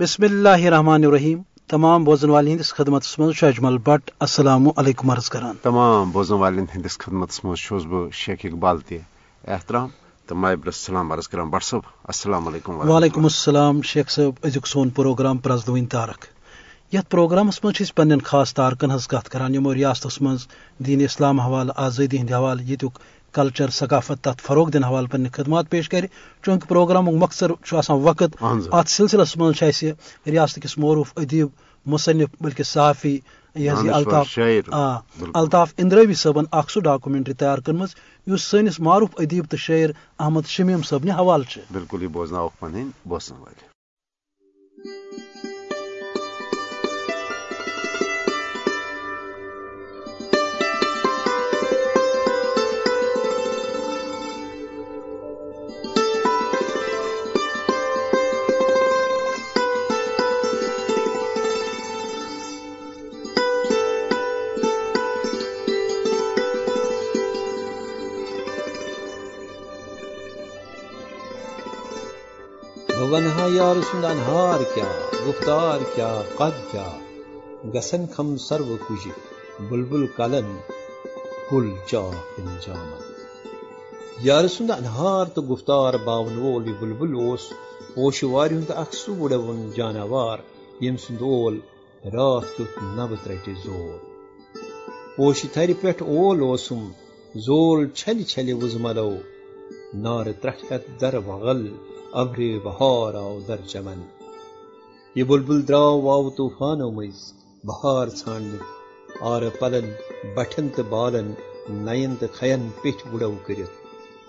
بسم اللہ الرحمن الرحیم۔ تمام بوزن والن ہندس خدمت مز اجمل بٹ السلام علیکم عرض کران۔ تمام بوزن والن ہندس خدمت مز بہ شیخ اقبال تہ احترام۔ تو مابر السلام عرض کران۔ بٹ صاحب السلام علیکم وعلیکم السلام شیخ صاحب ازیک سون پروگرام پرزدوین تارک۔ یت پروگرامس مز پن خاص تارکن ہز کت کران۔ یمو ریاست مز دین اسلام حوالہ آزادی ہند حوالہ یتک کلچر ثقافت تر فروغ دن حوالہ پنہ خدمات پیش کر چونکہ پروگرام مقصد وقت ات سلسلس مز ریاست کس معروف ادیب مصنف بلکہ صحافی یہ الطاف الطاف اندروی صبن اخ سہ ڈاکومنٹری تیار کرم اس سنس معروف ادیب تو شاعر احمد شمیم صبن حوالہ بالکل یہ بوزناؤ پن بوزن والے ونہا یار سند انہار کیا، گفتار کیا، قد کیا، گسن کھم سرو کج، بلبل کلن گل چاک انجامن یار سند انہار تو گفتار باون وول یہ بلبل اوس پوش وار ہند اخ سہ جانوار، یم سند اول رات کیت نبت رٹہ زور پوش تھر پہ اول اوسم، زول چھل چھل وزملو، نار ترٹ در وغل۔ ابر بہار آو در چمن۔ یہ بلبل دراو واو طوفانو مز بہار ژھانڈ آر پلن بٹھن تو بالن نین تو کھین پیٹھ گڑو کرت۔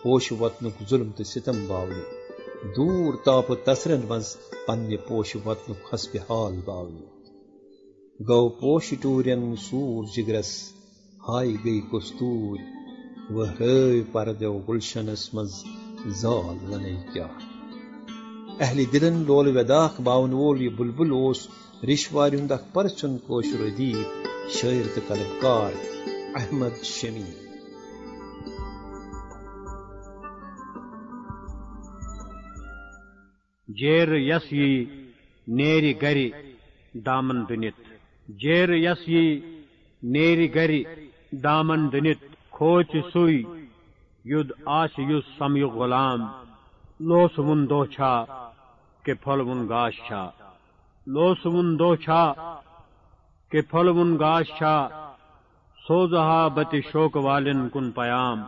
پوش وطنک ظلم تو ستم باونی۔ دور تاپ تسرن مز پنہ پوش وطنک حسب حال باونی۔ گو پوش ٹورین سور جگرس، ہائی گئی کستور۔ وہ پردو گلشنس مز، زال لنے کیا۔ اہل دلن لول وداخ باون وول یہ بلبل اوس رشوار ہند اخ پرچن کوشر ادیب شاعر تو کلکار احمد شمی۔ جیر یس یہ نیری گری دامن دنت جیر یس یہ نیری گری دامن دنت کھوچ سوئی ید آس یس سمی غلام۔ لوس ون چھا کہ پھل ون گاش چھا۔ لوس ون دو چھا کہ پھل ون گاش چھا۔ سوزہا بتی شوک والن کن پیام۔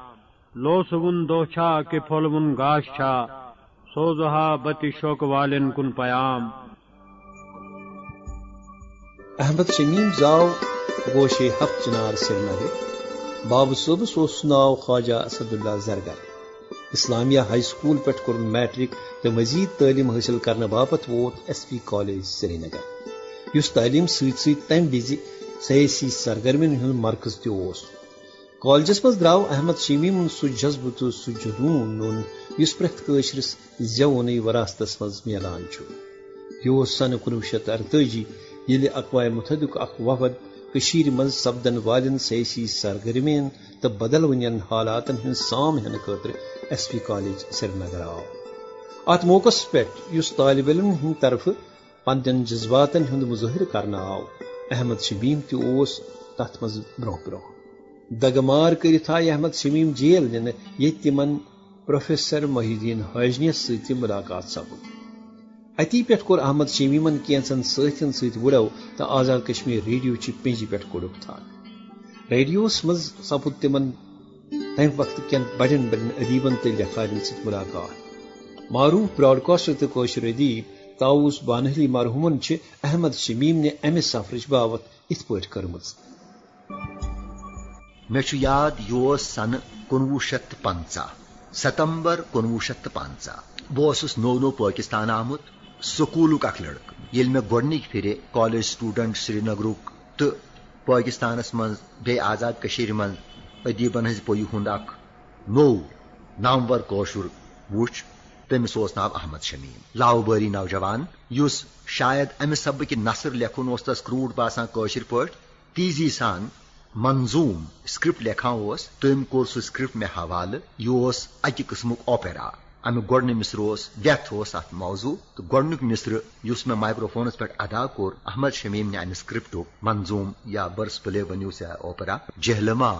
لوس ون دو چھا کہ پھل ون گاش چھا۔ سوزہا بتی شوک والن کن پیام۔ احمد شمیم زاو گوشے ہفت چنار سری نگر باب صبح اوس ناو خواجہ اسد اللہ زرگر۔ اسلامیہ ہائی سکول پہ کور میٹرک تو مزید تعلیم حاصل کرنے باپت ووت S P college Srinagar اس تعلیم ست ست تم وز سیاسی سرگرمین ہند مرکز تس کالجس مز درو احمد شمیم سہ جذبہ تو سہ جنون نون اس پریت قشرس زیونی وراثتس مز ملان یہ سن کنوہ شیت ارتجی یل اقوام متحدہ اخ وفد کشیر مز سپدن والن سیاسی سرگرمین تو بدل حالاتن ہند سام ہن خاطر S P college Srinagar آو ات موقع پہ اس طالب علم ہند طرف پن جذباتن ہند مظاہر کرنا آو احمد شمیم تس تت مز برو برو دگمار کرت آئی احمد شمیم جیل دن یہ تمن پروفیسر محی الدین حاجنیس ست ملاقات سپد اتی پہ کور احمد شمیمن کینچن ستن ست وڑو تو آزاد کشمیر ریڈیو چہ پنجہ پہ کوڑک تھان ریڈیوس مز سپد تمن تمہ وقت کن بڑن بڑن ادیبن تو لکھارن ست ملاقات۔ معروف براڈکاسٹر تو کوشر ادیب تاؤس بانہلی مرحومن احمد شمیم نے امہ سفرچ باوت ات پہ کرم یاد یہ سن کنوہ شیت پنچہ ستمبر کنوہ شیت پنچہ بہ نو نو پاکستان آمت سکولک اخ لڑکہ یل مے گۄڈنِچ پھر کالج سٹوڈنٹ سری نگرک تو پاکستانس من بی آزاد کشیر من ادیبن ہز پوی ہند اخ نو نامور کوشر وچ تمس اوس ناو احمد شمیم لاو باری نوجوان یس شاید امہ سبق نثر لکھن اس تس کروٹ باسان کوشر پٲٹھۍ تیزی سان منظوم سکرپٹ لکھان اس تم کور سہ سکرپٹ مے حوالہ یہ اکہ قسمک اوپیرا امی گۄڈنیُک مصر اوس ویتھ اوس اتھ موضوع تہٕ گۄڈنیُک مصر یُس مےٚ مائکروفونس پٮ۪ٹھ ادا کوٚر احمد شمیٖم نہِ امہِ سکرپٹُک منظوٗم یا برس پلے ؤنِو سا اوپرا جہلما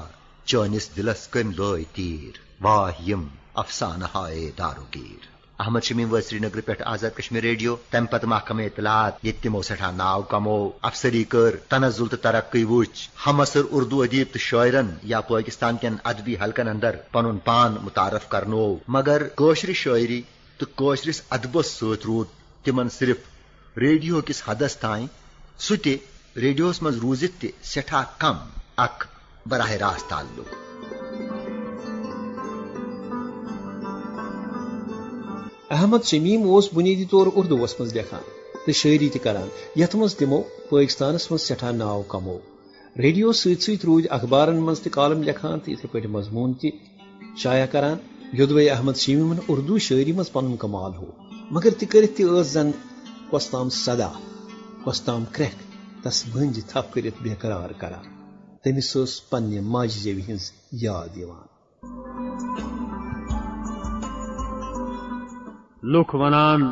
چٲنِس دِلس کٔمۍ لٲے تیٖر واہ یِم افسانہٕ ہائے داروگیٖر احمد شمیم و سری نگر پہ آزاد کشمیر ریڈیو، تم پتہ محکمہ اطلاعات یہ تمو سٹھا ناو کمو، افسری کر، تنزل تو ترقی وچ، ہم اثر اردو ادیب تو شاعرن یا پاکستان کن ادبی حلقن اندر پن پان متعارف کرنو۔ مگر کوشر شاعری تو کوشرس ادبس ست رود، تمن صرف ریڈیو کس حدس تائیں سہ ریڈیوس مز روزت تہ سٹھا کم، اک براہ راست تعلق۔ احمد شمیم اس بنیادی طور اردوس مز لکھان تو شاعری تہ کران۔ یت مز تمو پاکستانس مز سٹھا ناو کمو۔ ریڈیو ست ست رود اخبارن مز تہ کالم لکھان تو اتھے پہ مضمون تہ شائع کران۔ یودوے احمد شمیمن اردو شاعری مز پن کمال ہو۔ مگر تہ کرت تہ ٲس زن کس تام صدا کس تام کرک تس بنج تھپ کرت بے قرار کران۔ تمس پنہ ماجہ زیوی ہنز یاد یوان۔ لکھ ونان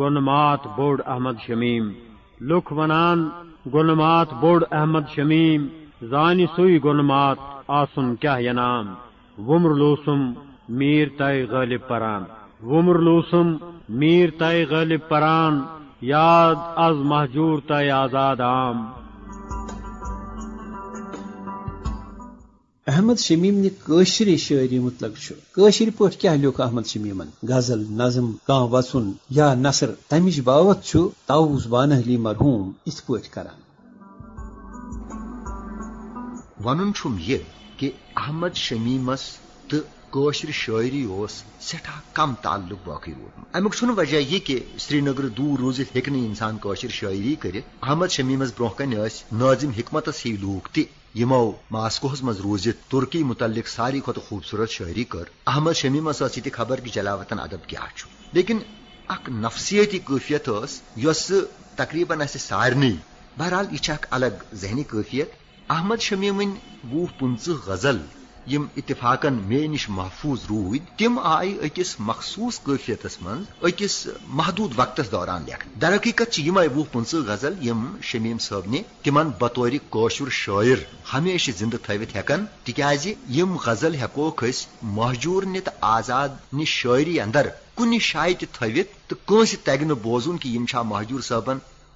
گنمات بوڑ احمد شمیم۔ لکھ ونان گنمات بوڑ احمد شمیم۔ زانی سوئی گنمات آسن کیا ینام ومر لوسم، میر تائے غالب پران۔ ومر لوسم، میر تائے غالب پران۔ یاد از محجور تائے آزاد عام۔ احمد شمیم نشر شاعری متعلق پہ کیا لوک احمد شمیمن غزل، نظم کان وسن یا نثر تمچ باوت تاؤس بان علی مرحوم ات پہ کران ون یہ کہ احمد شمیمس تو قشر شاعری اس سٹھا کم تعلق باقی روزمت امیک وجہ یہ کہ سری نگر دور روزت ہیکہ انسان قشر شاعری کرت احمد شمیمس برہ کن ناظم حکمتس ہی لوک تہ یمو ماسکوہس مز روزت ترکی متعلق ساری کھت خوبصورت شاعری کر. احمد شمیمس یہ خبر کہ جلاوطن ادب کیا لیکن اک نفسیتی کیفیت اس تقریباً اس سارنی بہرحال یہ اک الگ ذہنی کیفیت. احمد شمیمن وُہ پنچہ غزل یم اتفاقن مے نش محفوظ رود، تم آئی اکس مخصوص قفیتس من اکس محدود وقتس دوران لکھ در حقیقت یمے وُہ پنچہ غزل یم شمیم صٲب نے تمن بطور کوشر شاعر ہمیشہ زندہ تھوت ہیکن، تکیاز یم غزل ہیکوک اس محجور نت آزاد نش شاعری اندر کن شائع تہ تھوت تو کنس تگہ بوزن کہ یم محجور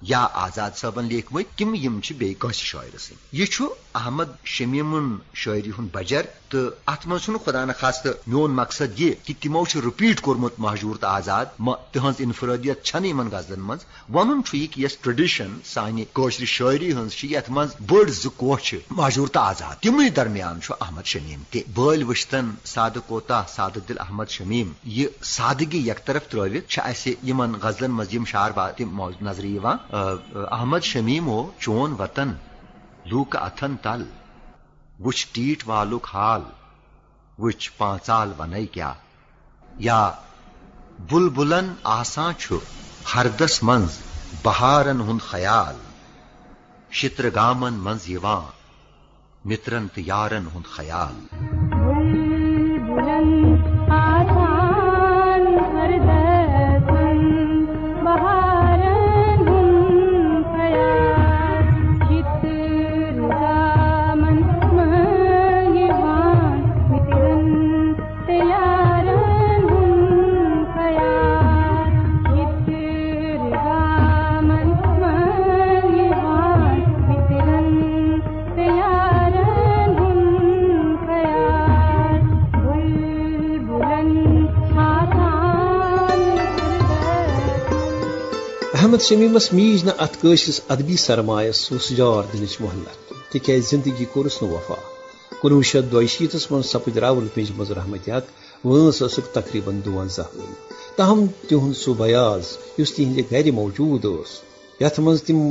یا آزاد صٲبن لیکھمت تم یم بیٚیہِ کٲنٛسہِ شاعر سٕنٛدۍ یہ چھُ احمد شمیٖمن شاعری ہُنٛد بجر تو ات من خدا نخواست میون مقصد یہ کہ تمو رپیٹ کورمت مہجور تو آزاد تہذ انفرادیت چھن ان غزلن من ون یہ کہ یس ٹریڈیشن سانہ قشر شاعری ہز یت من بڑ زو مہجور تو آزاد. تم درمیان چھُ احمد شمیم. تہ بل وشتن ساد کوتا، ساد دل احمد شمیم. یہ سادگی یک طرف تروت ان غزلن مز شار بات نظر احمد شمیم ہو چون وطن، لوک اتھن تل، وچ ٹیٹ والک حال، وچ پانچال ون کیا۔ یا بل بلن آسان ہردس منز، بہارن ہند خیال شتر گامن منز مترن تو یارن ہند خیال۔ احمد شمیمس میج نا ات ادبی سرمایس سجار دنچ محلت تک زندگی کورس نو وفا کنوہ شیت دشیتس من سپد راول پنج مز رحمت حق وانس ثق تقریباً دونزہ ؤری تاہم تہد سہ بیاض اس تہندِ گھر موجود اس یت من تم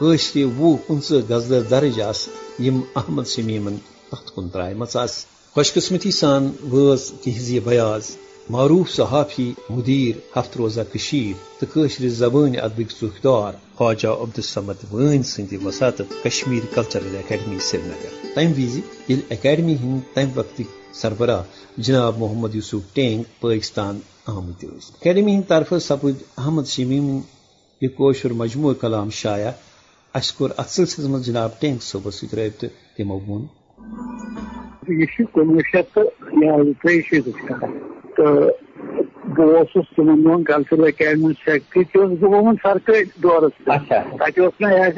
قشر وُہ پنچہ غزل درج آس یم احمد شمیمن تحت کن ترائمت آس خوش قسمتی سان وٲژ تہذ بیاض معروف صحافی، مدیر ہفت روزہ کشیر تو قشر زبان ادبک ذخدار خواجہ عبدالصمد وین سند وساطت Kashmir cultural academy Srinagar تم وز یل اکیڈمی ہند تم وقت سربراہ جناب محمد یوسف ٹینگ، پاکستان آمت اکیڈمی ہند طرف سپد احمد شمیم یہ کوشر مجموعہ کلام شائع اس کور ات سلسلس من جناب ٹینک صبح ست رابطہ تمو وون یہ شیت بہٕ اوسُس تِمن دۄہن کلچرل اکیڈمی سیکٹری تہِ اوسُس بہٕ گوٚمُت سرکٲرۍ دورس تتہِ اوس مےٚ اے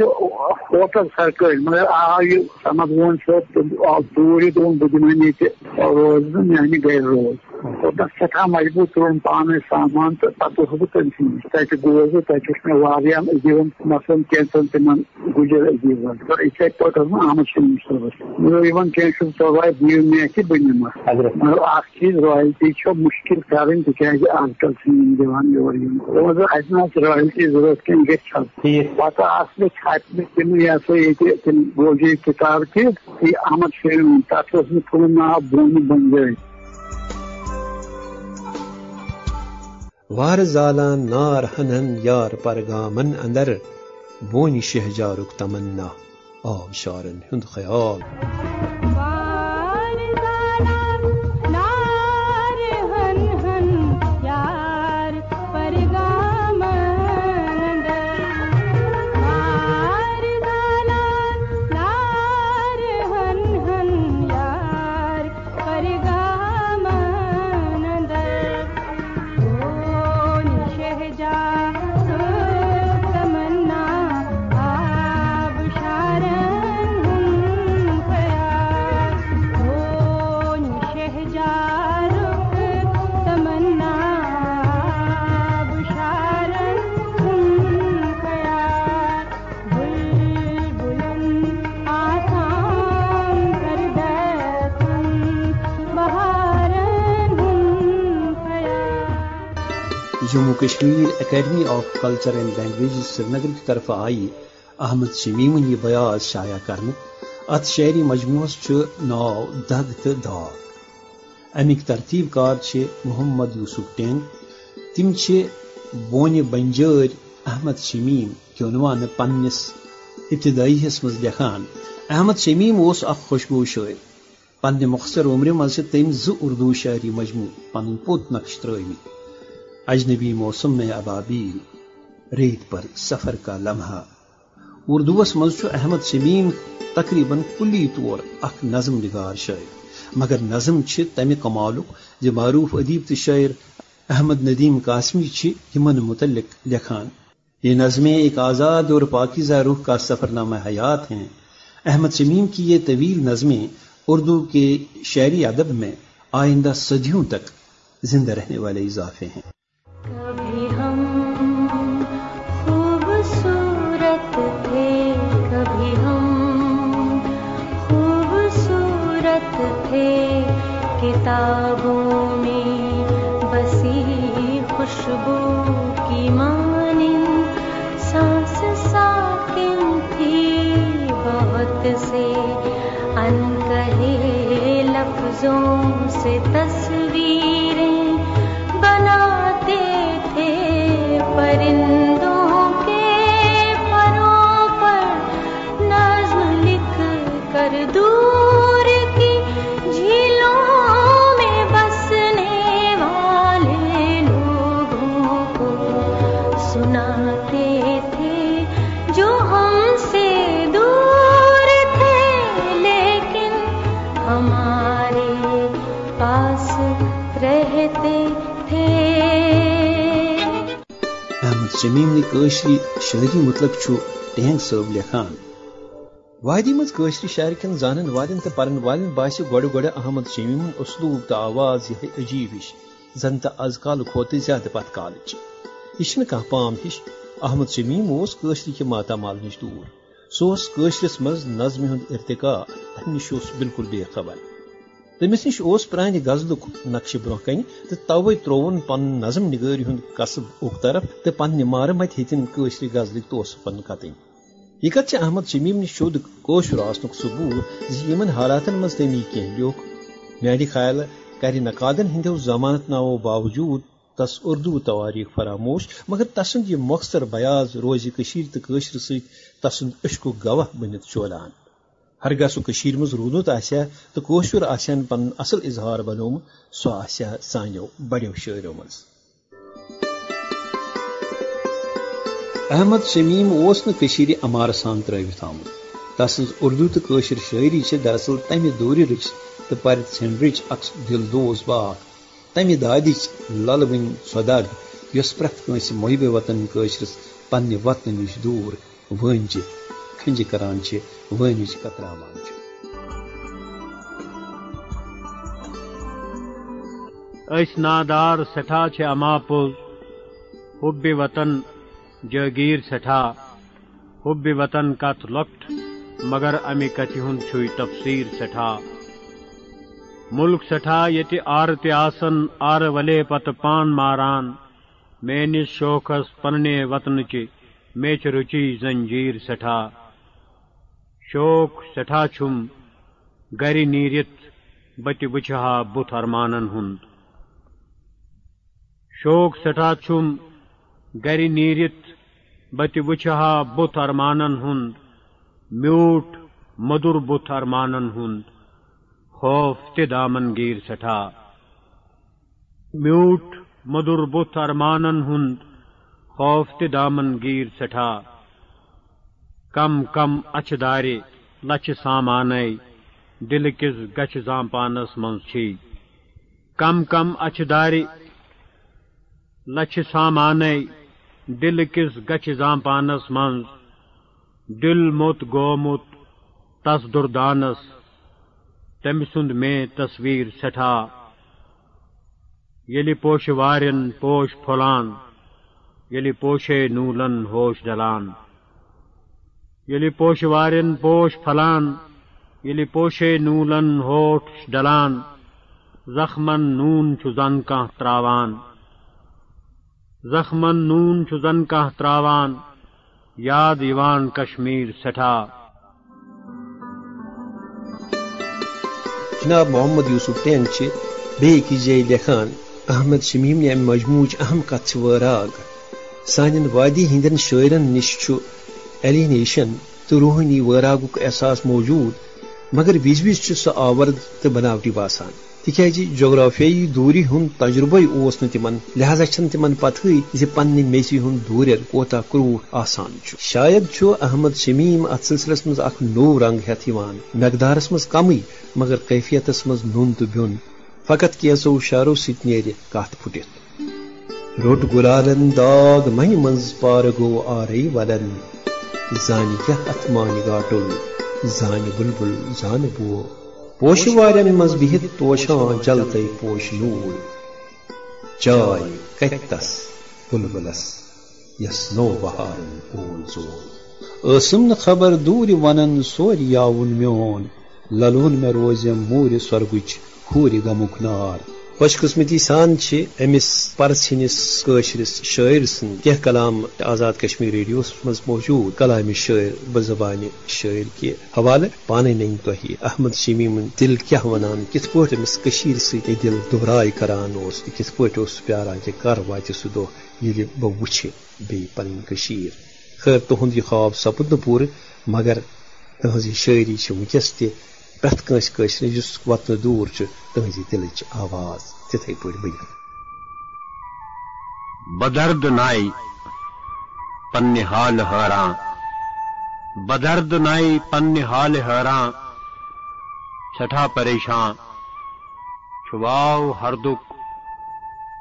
ہوٹل سرکٲرۍ مگر آو یہِ سمد وون صٲب آو دوٗر یہِ دوٚپُن بہٕ دِمن ییٚتہِ روز نہٕ میانہِ گرِ روز۔ کوٚر سٮ۪ٹھاہ مجبوٗر تُلُن پانے سامان تہٕ پتہٕ اوسُس بہٕ تٔمۍ سٕے نِش تتہِ گوس بہٕ تتہِ وٕچھ مےٚ واریاہ عجیٖبن مثلاً کینٛژن تِمن گُجر عجیٖبن تہٕ یِتھے پٲٹھۍ اوس بہٕ احمد شمیٖم صٲبس مےٚ دوٚپ یِمن کینٛہہ چھُنہٕ پرواے دِیِو مےٚ اَتھِ بہٕ نِمہٕ مگر اکھ چیٖز رایلٹی چھو مُشکِل کرٕنۍ تِکیازِ آز کل چھِنہٕ دِوان یور یِم دوٚپمس اَسہِ نہ حظ رایلٹی ضروٗرت کینٛہہ گژھِ حظ پتہٕ آسہٕ مےٚ چھاپہِ تِم یہِ ہسا ییٚتہِ تِم گوجے کِتاب تہِ یہِ احمد شمیٖم تتھ اوس مےٚ تھوٚومُت ناو بونہِ بنجٲرۍ وار زالان نار ہنن یار پرگامن اندر بونی شہجارک تمنا آبشارن ہند خیال۔ Jammu Kashmir academy of culture and language Srinagar کی طرف آئی۔ احمد شمیم یہ بیاض شائع کرنے۔ ات شعری مجموعس ناو دگ تو داغ امیک ترتیب کار محمد یوسف ٹینگ۔ تم بونہ بنجر احمد شمیم کیونوان پنس ابتدائی حص مز لکھان۔ احمد شمیم اس اخ خوشبو شاعر پنہ مختصر عمر مز تم زردو شاعری مجموع پن پوت نقش ترمت اجنبی موسم میں ابابیل، ریت پر سفر کا لمحہ۔ اردوس مز احمد شمیم تقریباً کلی طور اخ نظم نگار شاعر مگر نظم تمہ کمالک معروف ادیب تو شاعر احمد ندیم قاسمی یمن متعلق لکھان۔ یہ نظمیں ایک آزاد اور پاکیزہ روح کا سفر نامہ حیات ہیں۔ احمد شمیم کی یہ طویل نظمیں اردو کے شعری ادب میں آئندہ صدیوں تک زندہ رہنے والے اضافے ہیں۔ کتابوں میں بسی خوشبو کی مانند سانس ساکن تھی بہت سے ان کہے لفظوں سے تصویریں بناتے تھے پرندوں شمیم نشری شاعری مطلب ٹینگ صٲب لکھان۔ وادی مز شاعر کن زانن والن تو پرن والن باس گوڑ گوڑ احمد شمیم اسلوب تو آواز یہ عجیب ہش۔ زن تو از کال کھوت زیادہ پت کالچ یہ کھانا پام ہش۔ احمد شمیم اسری کے ماتامال نش دور۔ سوشرس مز نظم ہند ارتقا تمہ نش بالکل بے خبر۔ تمس نش پرانہ غزل نقش برہ کن تو توے ترون پن نظم نگاری ہند قصب اک طرف تو پنہ مار مت ہتن قشر غزل توسفن قطن یہ کت احمد شمیم نش شد کوشر آسنک ثبوت زمن حالات مز تمی کی لیوک میانہ خیال کر نقادن ہندو ضمانت ناو باوجود تس اردو تواریخ فراموش، مگر تسند یہ مختصر بیاض روز تو ست تسند عشق گواہ بنت چولان۔ ہرگاہ سہ کشیر مز رودمت آسیا، تو کوشر آسیان پن اصل اظہار بنوم سو آسیا سانیو بڑیو شعرو مز۔ احمد شمیم اوس نشیر امار سان تروت آمت تسز اردو تو قشر شاعری سے دراصل تمہ دورچ تو پرت ژھنڈرچ اکس دل دوز باغ۔ تمہ دادچ لل ون سو دگ یس پرٛٮ۪تھ کٲنٛسہِ محب وطن قٲشرس پننہِ وطنہٕ نِش دوٗر۔ وٲنجہِ کھنجہ کران ونج کتراوان اس نادار سٹھا چھ اما پوز حب وطن جاگیر سٹھا حب وطن کت لۄکٹ مگر امہِ کتھِ ہُنٛد چھُے تفسیٖر سٹھا ملک سٹھا ییٚتہِ آرٕ تہِ آسن آرٕ ولے پتہٕ پان ماران میٲنِس شوقس پننہِ وطنٕچہِ مےٚ چھِ رُچی زنجیٖر سٹھا شوق سٹھا چھُم گرِ نیٖرِتھ بہٕ تہِ وٕچھِ ہا بُتھ ارمانن ہُنٛد۔ شوق سٹھا چھُم گرِ نیٖرِتھ بہٕ تہِ وٕچھِ ہا بُتھ ارمانن ہُنٛد۔ میوٗٹھ مدُر بُتھ ارمانن ہُنٛد۔ خوف تہِ دامن گیٖر سٹھا۔ میوٗٹھ مدُر بُتھ ارمانن ہُنٛد۔ خوف تہِ دامن گیٖر سٹھا۔ کم کم اچھِ دارِ لچھِ سامانے دلہٕ کِس گچھِ زامپانس منٛز چھی کم کم اچھِ دارِ لچھِ سامانے دلہٕ کِس گچھِ زامپانس منٛز دل موٚت گومُت تس دُردانس تٔمۍ سُنٛد مےٚ تصویٖر سٮ۪ٹھاہ ییٚلہِ پوشہِ وارٮ۪ن پوش پھۄلان ییٚلہِ پوشے نوٗلن ہوش ڈلان ییٚلہِ پوشہِ وارٮ۪ن پوش پھلان ییٚلہِ پوشے نوٗلن، ہوٹھ ڈلان، زخمن نوٗن چھُ زن تراوان۔ زخمن نوٗن چھُ زن تراوان، یاد یِوان کشمیٖر سٮ۪ٹھاہ جناب محمد یوسف ٹینگ بیٚیہِ جایہِ لیکھان احمد شمیم نے امہِ اہم کتھ چھِ وٲراگ وادی ہٕنٛدٮ۪ن شٲعرن نِش چھُ ایلینیشن تو روحانی وٲراگُک احساس موجوٗد، مگر وِزِ وِزِ چھُ سُہ آورد تہٕ بناوٹی باسان۔ تِکیازِ جی، جغرافیٲیی دوٗرِ ہُنٛد تجربے اوس نہٕ لہذا چھنہٕ تِمن پتہٕے زِ جی پننہِ میژِ ہُنٛد دوٗریر کوتاہ آسان شاید چھُ احمد شمیم اتھ سلسلس منٛز اکھ نوٚو رنگ ہٮ۪تھ یِوان مقدارس منٛز کمٕے مگر کیفیتس منٛز نوٚن تہٕ بیوٚن فقط کینٛژو شعرو سۭتۍ نیرِ کتھ پھُٹِتھ روٚٹ گُلالن داغ منہِ منٛز پارٕ گوٚو آرے ولن۔ زانہِ کیٛاہ اتھ مانہِ گاٹُل زانہِ بُلبُل زانہِ بو پوش وارن مز بہت توشان جلتے پوش نور۔ چائے کتس بلبلس یس نو بہارن اول زور۔ ٲسم نہٕ خبر دوٗرِ ونان سورِ یاوُن میون، للوُن مےٚ روزم موٗرِ سۄرگٕچ ہوٗرِ غمُک نار۔ خوش قسمتی سان امس پرسنس قشرس شاعر سن کی کلام آزاد کشمیر ریڈیوس مز موجود کلام شاعر بزبان شاعر کے حوالہ پانے نئی تھی احمد شمیم دل کیا ونان کت پہ امس سی دل دبرائے کران اس کت پہ پیاران کہ کر وات سہ دہ یل بہ وچھ بی پن خیر تہد یہ خواب سپد پور مگر تہذی شاعری ونکس تہ پریت کنس قشر اس وطن دور تہذی دلچ آواز تتھے پہ بنت بدرد نائی پنہ حال حیران بدرد نائی پنہ حال حیران سٹھا پریشان واو ہردک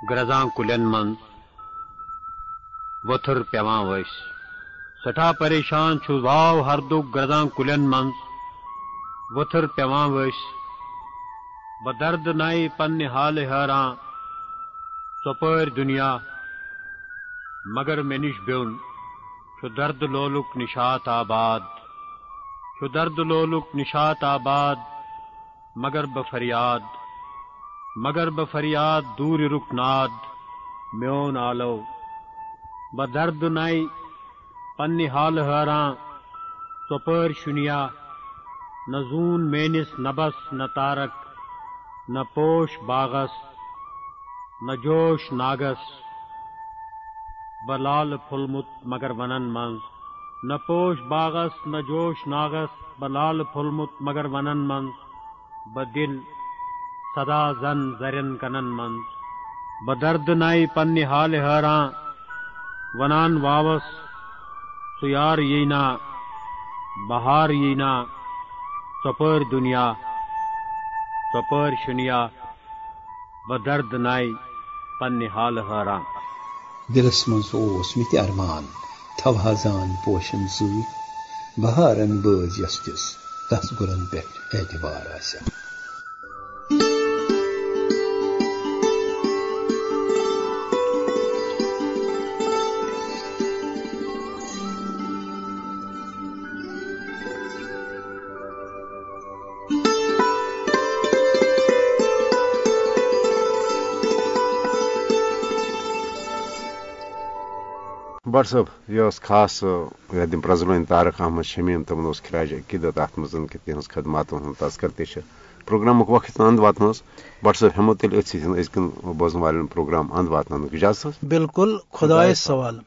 گرزان کلین من وتھر پیوان وس سٹھا پریشان واو ہردک گرزان کلین من وتھر پیوان وس بدرد نائی پنہ حال حیران، سپر دنیا، مگر مے نش بیون درد لولک نشات آباد درد لولک نشات آباد، مگر بفریاد مگر بفریاد دور رک ناد، میون آلو، بدرد نائی پنہ حال حیران، سپر شنیا نہ زون مینس نبس نہ تارک، نہ پوش باغس، نہ جوش ناگس، بلال پھلمت مگر ونن من نہ پوش باغس، نہ جوش ناگس، بلال پھلمت مگر ونن من بدل سدا زن زرین کنن من بدرد نائی پنہ حال حیران۔ ونان واوس، سیار یینا، بہار یینا۔ ژۄپٲرۍ دنیا ژۄپٲرۍ شنیا بدرد نائی پن حال حران دلس مز اوس مےٚ ارمان تھوہا زان پوشن سۭتۍ بہارن بز یس تس گُرن پٮ۪ٹھ اعتبار آسیا بٹ صٲب یہ ٲس خاص یتھ پرزلٲنۍ طارق احمد شمیٖم تِمن اوس خراج عقیدت اتھ منٛز کہِ تِہنٛز خدماتن ہُنٛد تذکر تہِ چھِ پروگرامُک وقت اند واتنس بٹ صٲب ہٮ۪مو تیٚلہِ أتھۍ سۭتۍ أزکٮ۪ن بوزن والٮ۪ن پروگرام اند واتناونُک اجازت؟ حظ بالکل خدایس سوال۔